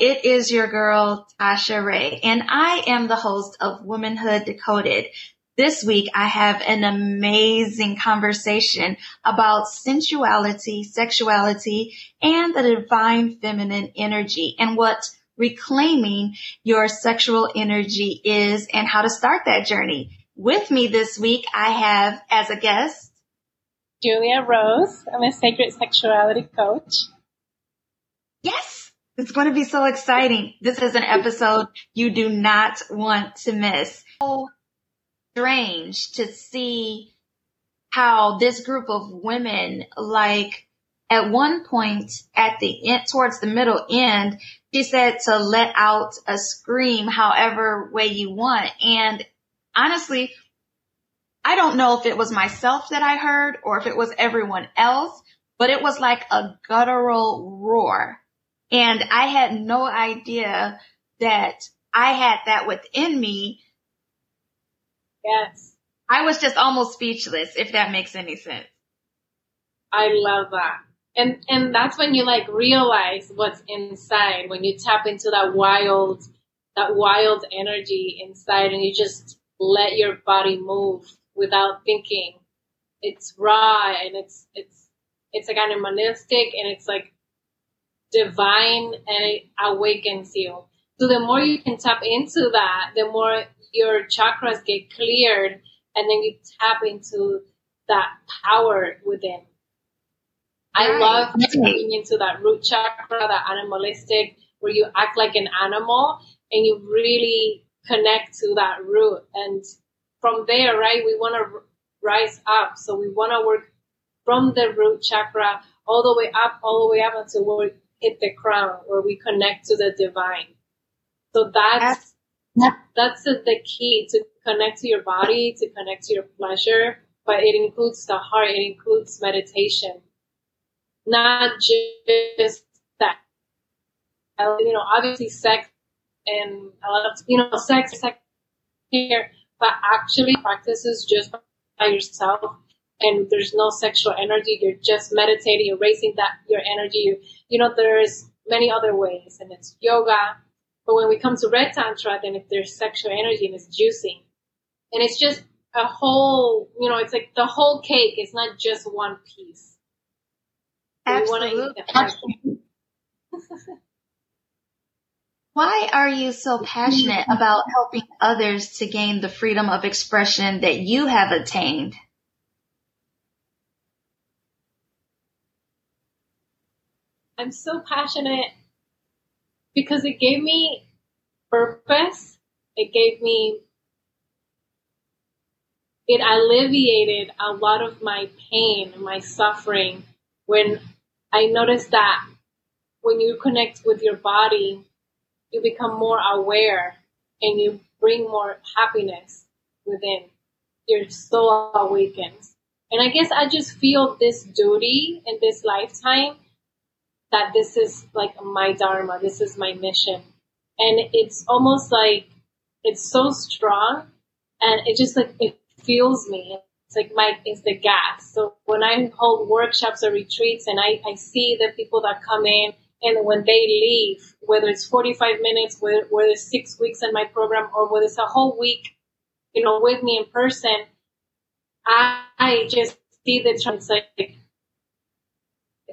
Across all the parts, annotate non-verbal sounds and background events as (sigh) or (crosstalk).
it is your girl, Tasha Ray, and I am the host of Womanhood Decoded. This week I have an amazing conversation about sensuality, sexuality, and the divine feminine energy and what reclaiming your sexual energy is and how to start that journey. With me this week, I have as a guest, Julia Rose. I'm a sacred sexuality coach. Yes, it's going to be so exciting. This is an episode you do not want to miss. So strange to see how this group of women, like at one point at the end, towards the middle end, she said to let out a scream however way you want. And honestly, I don't know if it was myself that I heard or if it was everyone else, but it was like a guttural roar. And I had no idea that I had that within me. Yes. I was just almost speechless, if that makes any sense. I love that. And, and that's when you like realize what's inside, when you tap into that wild, that wild energy inside and you just let your body move without thinking. It's raw and it's, it's, it's like animalistic and it's like divine and it awakens you. So the more you can tap into that, the more your chakras get cleared and then you tap into that power within. I Right. love tapping into that root chakra, that animalistic, where you act like an animal and you really connect to that root. And from there, right, we want to rise up. So we want to work from the root chakra all the way up, all the way up until we hit the crown, where we connect to the divine. So that's that's the, the key to connect to your body, to connect to your pleasure, but it includes the heart, it includes meditation. Not just that. You know, obviously sex and a lot of, you know, sex, sex here, but actually practices just by yourself and there's no sexual energy. You're just meditating, you're raising that, your energy. You, you know, there's many other ways and it's yoga. But when we come to red tantra, then if there's sexual energy and it's juicing and it's just a whole, you know, it's like the whole cake. It's not just one piece. Eat Absolutely. (laughs) Why are you so passionate about helping others to gain the freedom of expression that you have attained? I'm so passionate because it gave me purpose. It gave me, it alleviated a lot of my pain, my suffering when I noticed that when you connect with your body, you become more aware and you bring more happiness within. Your soul awakens. And I guess I just feel this duty in this lifetime that this is like my dharma, this is my mission. And it's almost like it's so strong and it just like it fuels me. It's like my it's the gas. So when I hold workshops or retreats and I, I see the people that come in and when they leave, whether it's 45 minutes, whether, whether it's six weeks in my program or whether it's a whole week, you know, with me in person, I, I just see the trans like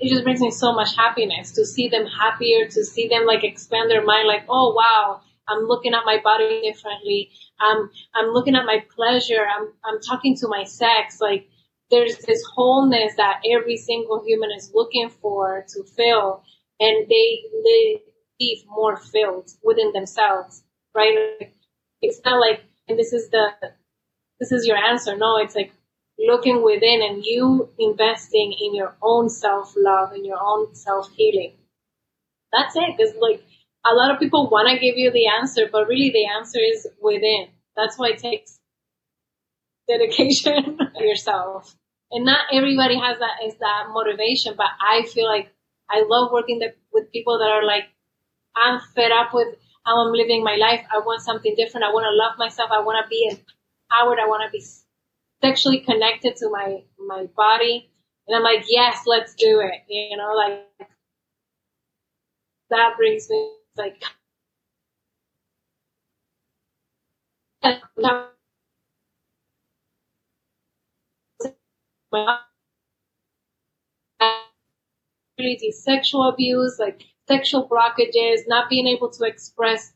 it just brings me so much happiness to see them happier, to see them like expand their mind, like, oh wow, I'm looking at my body differently. I'm I'm looking at my pleasure. I'm I'm talking to my sex. Like there's this wholeness that every single human is looking for to fill, and they leave more filled within themselves, right? It's not like, and this is the this is your answer. No, it's like looking within and you investing in your own self love and your own self healing. That's it. Because like a lot of people want to give you the answer, but really the answer is within. That's why it takes dedication (laughs) yourself. And not everybody has that is that motivation, but I feel like I love working the, with people that are like, I'm fed up with how I'm living my life. I want something different. I want to love myself. I want to be empowered. I want to be sexually connected to my my body and i'm like yes let's do it you know like that brings me like sexual abuse, like sexual blockages, not being able to express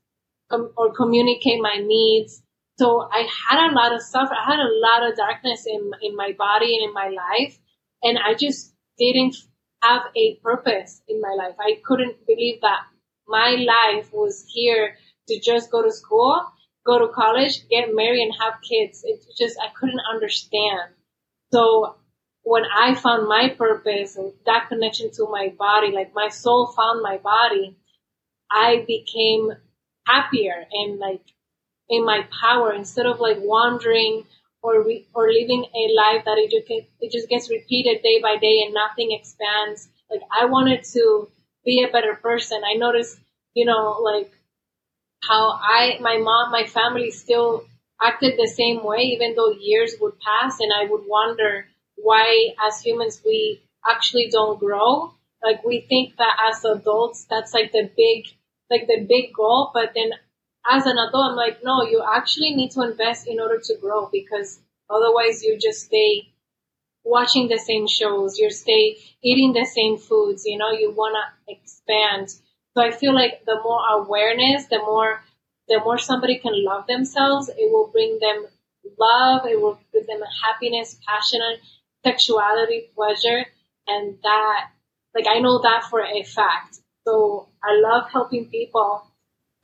um, or communicate my needs. So I had a lot of stuff. I had a lot of darkness in in my body and in my life, and I just didn't have a purpose in my life. I couldn't believe that my life was here to just go to school, go to college, get married, and have kids. It just I couldn't understand. So when I found my purpose and that connection to my body, like my soul found my body, I became happier and like in my power instead of like wandering or re- or living a life that it just it just gets repeated day by day and nothing expands. Like I wanted to be a better person. I noticed, you know, like how I, my mom, my family still acted the same way, even though years would pass, and I would wonder why as humans we actually don't grow. Like we think that as adults, that's like the big, like the big goal. But then as an adult, I'm like, no, you actually need to invest in order to grow because otherwise you just stay watching the same shows. You stay eating the same foods. You know, you want to expand. So I feel like the more awareness, the more, the more somebody can love themselves, it will bring them love. It will give them happiness, passion, sexuality, pleasure, and that, like, I know that for a fact. So I love helping people,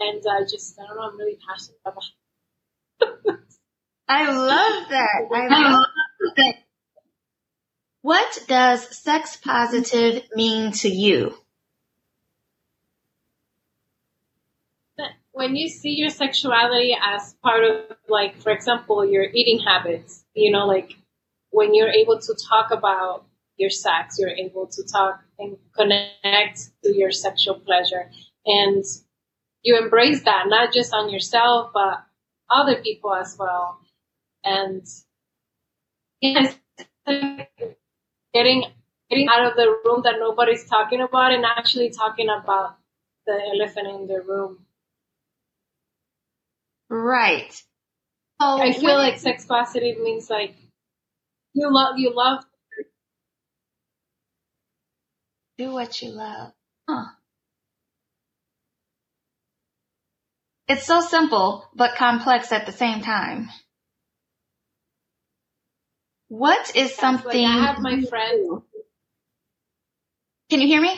and I just, I don't know, I'm really passionate about it. I love that. I (laughs) love that. What does sex positive mean to you? When you see your sexuality as part of, like, for example, your eating habits, you know, like when you're able to talk about your sex, you're able to talk and connect to your sexual pleasure. And you embrace that, not just on yourself, but other people as well. And yes, getting, getting out of the room that nobody's talking about and actually talking about the elephant in the room. Right. Oh, I feel like sex positive means like you love, you love. Do what you love. Huh. It's so simple, but complex at the same time. What is something? Like I have my friend. Can you hear me?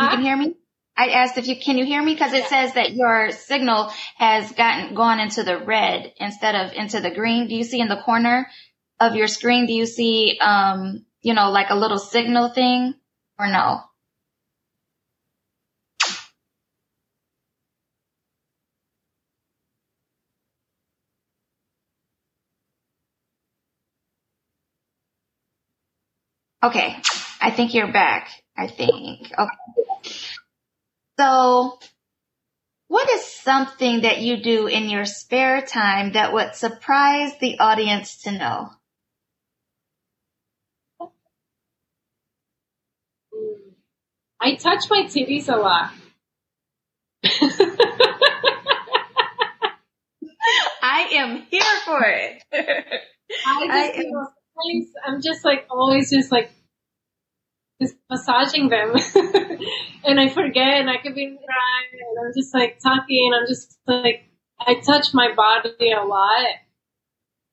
You can hear me? I asked if you can you hear me because it yeah. says that your signal has gotten gone into the red instead of into the green. Do you see in the corner of your screen? Do you see um you know like a little signal thing or no? Okay, I think you're back. I think. Okay. So what is something that you do in your spare time that would surprise the audience to know? I touch my titties a lot. (laughs) I am here for it. I just, I am, I'm just like always just like just massaging them. (laughs) and I forget and I could be crying and I'm just like talking I'm just like, I touch my body a lot.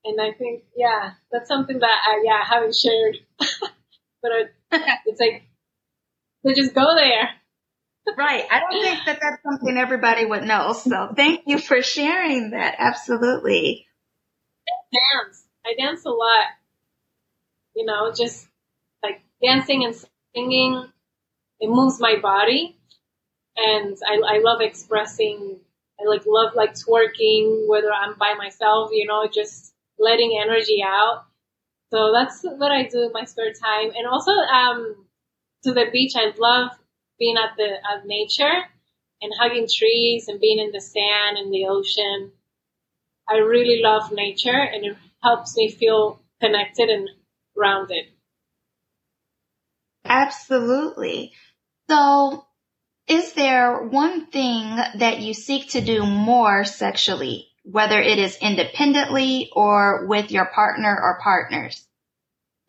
And I think, yeah, that's something that I, yeah, I haven't shared. (laughs) but it's like, they just go there. right. I don't think that that's something everybody would know. So thank you for sharing that. Absolutely. I dance. I dance a lot. You know, just like dancing and singing it moves my body. And I, I love expressing I like love like twerking whether I'm by myself you know just letting energy out. So that's what I do in my spare time. And also um to the beach I love being at the at nature and hugging trees and being in the sand and the ocean. I really love nature and it helps me feel connected and grounded absolutely So is there one thing that you seek to do more sexually, whether it is independently or with your partner or partners?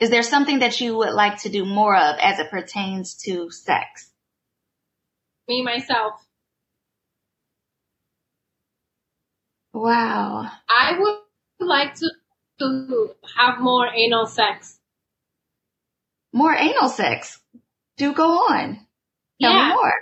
Is there something that you would like to do more of as it pertains to sex? Me, myself. Wow. I would like to, to have more anal sex. More anal sex? Do go on. Tell Yeah. me more.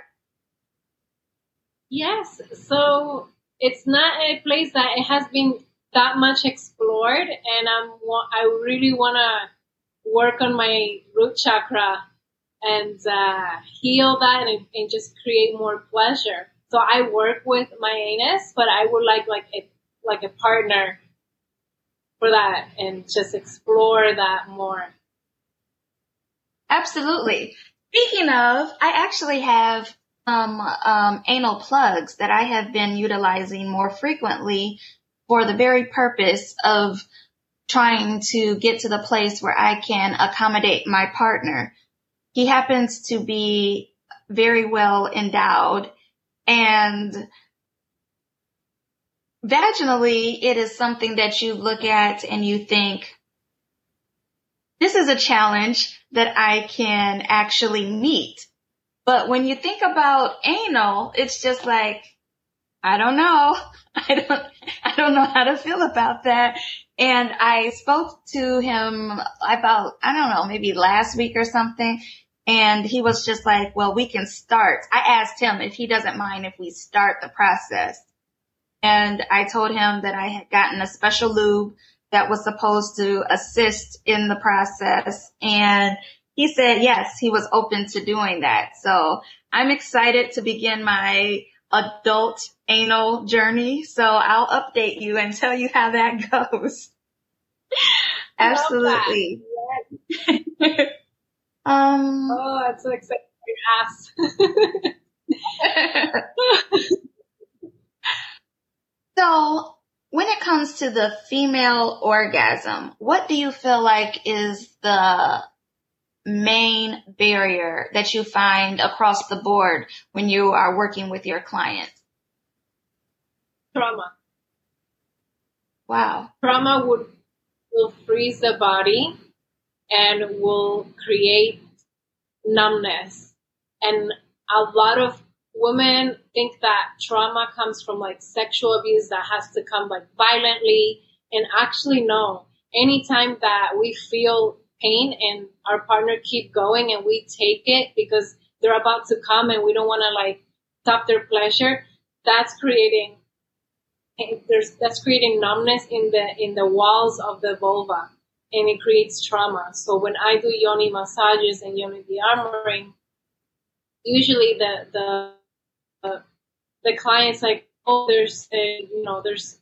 Yes. So it's not a place that it has been that much explored, and I'm I really want to work on my root chakra and uh, heal that and, and just create more pleasure. So I work with my anus, but I would like like a like a partner for that and just explore that more. Absolutely. Speaking of, I actually have some um, anal plugs that I have been utilizing more frequently for the very purpose of trying to get to the place where I can accommodate my partner. He happens to be very well endowed and vaginally it is something that you look at and you think, this is a challenge that I can actually meet. But when you think about anal, it's just like, I don't know. (laughs) I don't, I don't know how to feel about that. And I spoke to him about, I don't know, maybe last week or something. And he was just like, well, we can start. I asked him if he doesn't mind if we start the process. And I told him that I had gotten a special lube that was supposed to assist in the process. And he said, yes, he was open to doing that. So I'm excited to begin my adult anal journey. So I'll update you and tell you how that (laughs) goes. That. Absolutely. (laughs) um, Oh, I'm so your ass. (laughs) so when it comes to the female orgasm, what do you feel like is the main barrier that you find across the board when you are working with your clients? Trauma. Wow. trauma would will freeze the body and will create numbness and a lot of women think that trauma comes from like sexual abuse that has to come like violently and actually no anytime that we feel pain and our partner keep going and we take it because they're about to come and we don't want to like stop their pleasure that's creating eh, there's that's creating numbness in the in the walls of the vulva and it creates trauma. So when I do yoni massages and yoni dearmoring, usually the the uh, the clients like, oh, there's a you know there's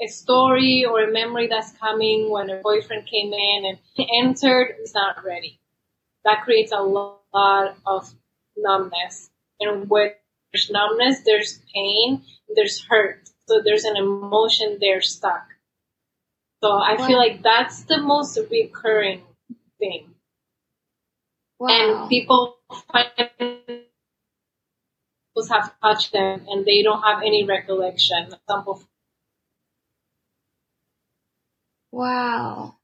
a story or a memory that's coming when a boyfriend came in and entered is not ready. That creates a lot of numbness, and where there's numbness, there's pain, there's hurt. So there's an emotion there stuck. So I Wow. feel like that's the most recurring thing. Wow. And people find have touched them and they don't have any recollection. Example, wow.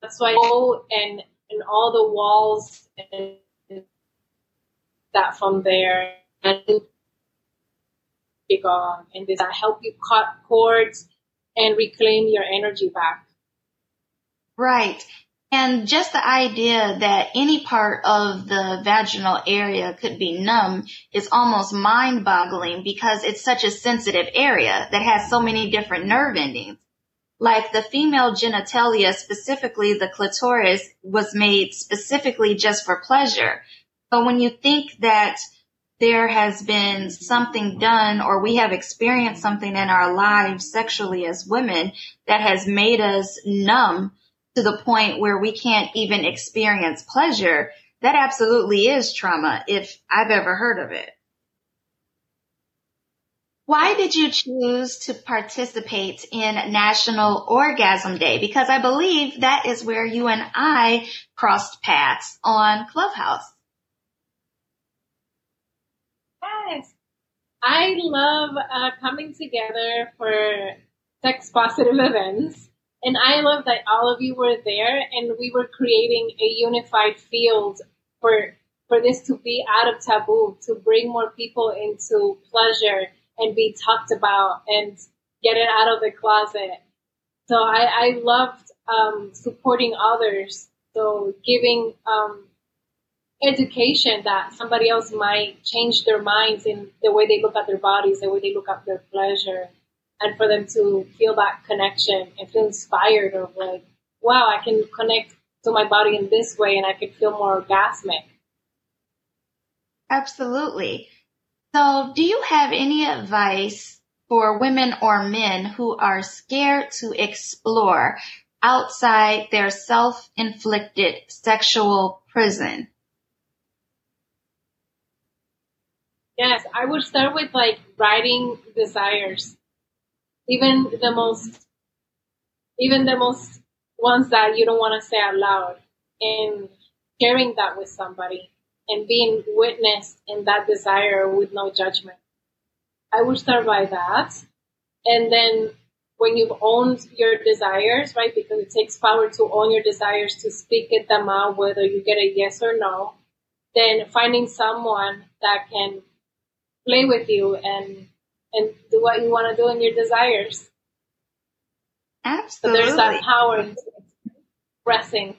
that's why go and and all the walls and that from there and be on And does that help you cut cords and reclaim your energy back? Right. And just the idea that any part of the vaginal area could be numb is almost mind boggling because it's such a sensitive area that has so many different nerve endings. Like the female genitalia, specifically the clitoris, was made specifically just for pleasure. But when you think that there has been something done or we have experienced something in our lives sexually as women that has made us numb to the point where we can't even experience pleasure, that absolutely is trauma if I've ever heard of it. Why did you choose to participate in National Orgasm Day? Because I believe that is where you and I crossed paths on Clubhouse. Yes. I love uh, coming together for sex positive events. And I love that all of you were there and we were creating a unified field for, for this to be out of taboo, to bring more people into pleasure and be talked about and get it out of the closet. So I, I loved um, supporting others. So giving um, education that somebody else might change their minds in the way they look at their bodies, the way they look at their pleasure, and for them to feel that connection and feel inspired of like, wow, I can connect to my body in this way and I can feel more orgasmic. Absolutely. So do you have any advice for women or men who are scared to explore outside their self-inflicted sexual prison? Yes, I would start with like writing desires. Even the most, even the most ones that you don't want to say out loud and sharing that with somebody and being witnessed in that desire with no judgment. I would start by that. And then when you've owned your desires, right? Because it takes power to own your desires, to speak it them out, whether you get a yes or no. Then finding someone that can play with you and, and do what you want to do in your desires. Absolutely. So there's that power in expressing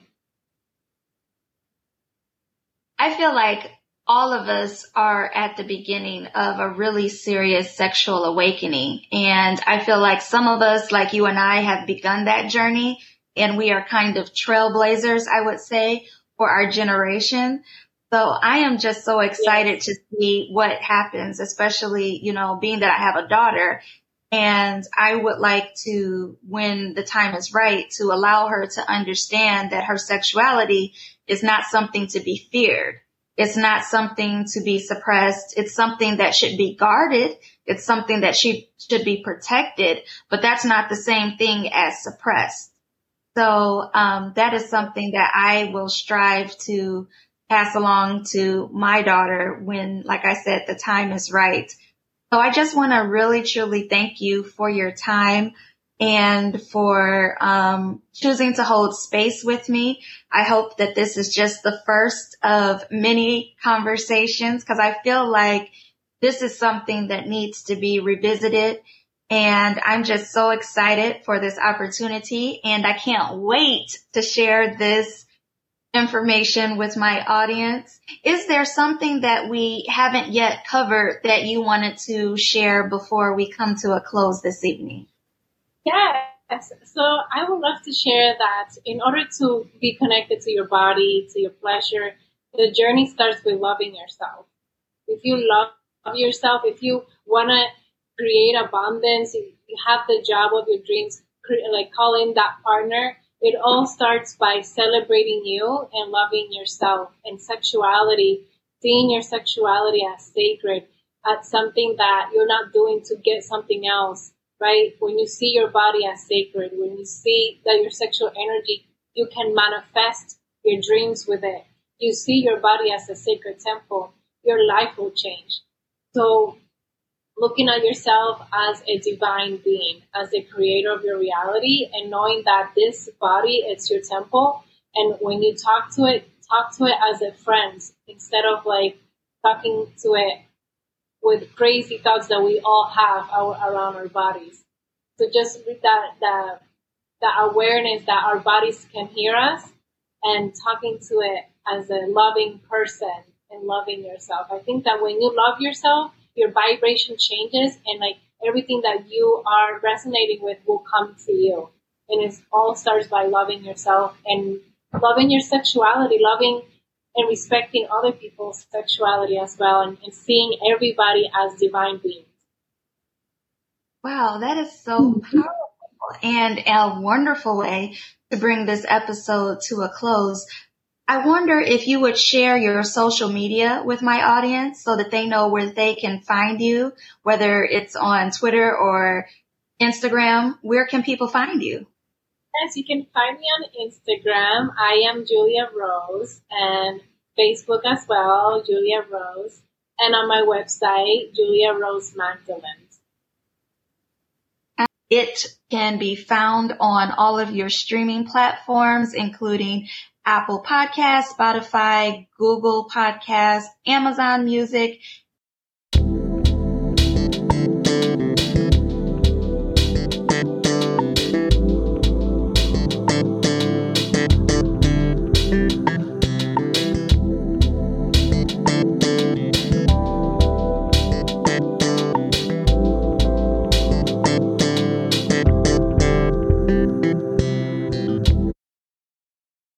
I feel like all of us are at the beginning of a really serious sexual awakening. And I feel like some of us, like you and I, have begun that journey and we are kind of trailblazers, I would say, for our generation. So I am just so excited yes. to see what happens, especially, you know, being that I have a daughter and I would like to, when the time is right, to allow her to understand that her sexuality is not something to be feared. It's not something to be suppressed. It's something that should be guarded. It's something that she should be protected, but that's not the same thing as suppressed. So, um, that is something that I will strive to pass along to my daughter when, like I said, the time is right. So I just want to really truly thank you for your time and for um, choosing to hold space with me. I hope that this is just the first of many conversations because I feel like this is something that needs to be revisited. And I'm just so excited for this opportunity and I can't wait to share this information with my audience. Is there something that we haven't yet covered that you wanted to share before we come to a close this evening? Yes. So I would love to share that in order to be connected to your body, to your pleasure, the journey starts with loving yourself. If you love yourself, if you want to create abundance, you have the job of your dreams, like call in that partner, it all starts by celebrating you and loving yourself and sexuality, seeing your sexuality as sacred, as something that you're not doing to get something else right? When you see your body as sacred, when you see that your sexual energy, you can manifest your dreams with it. You see your body as a sacred temple, your life will change. So looking at yourself as a divine being, as the creator of your reality and knowing that this body is your temple. And when you talk to it, talk to it as a friend instead of like talking to it with crazy thoughts that we all have our, around our bodies. So just with that, the, the awareness that our bodies can hear us and talking to it as a loving person and loving yourself. I think that when you love yourself, your vibration changes and like everything that you are resonating with will come to you. And it all starts by loving yourself and loving your sexuality, loving and respecting other people's sexuality as well and, and seeing everybody as divine beings. Wow, that is so powerful and a wonderful way to bring this episode to a close. I wonder if you would share your social media with my audience so that they know where they can find you, whether it's on Twitter or Instagram. Where can people find you? Yes, you can find me on Instagram. I am Julia Rose and Facebook as well, Julia Rose. And on my website, Julia Rose Magdalene. It can be found on all of your streaming platforms, including Apple Podcasts, Spotify, Google Podcasts, Amazon Music,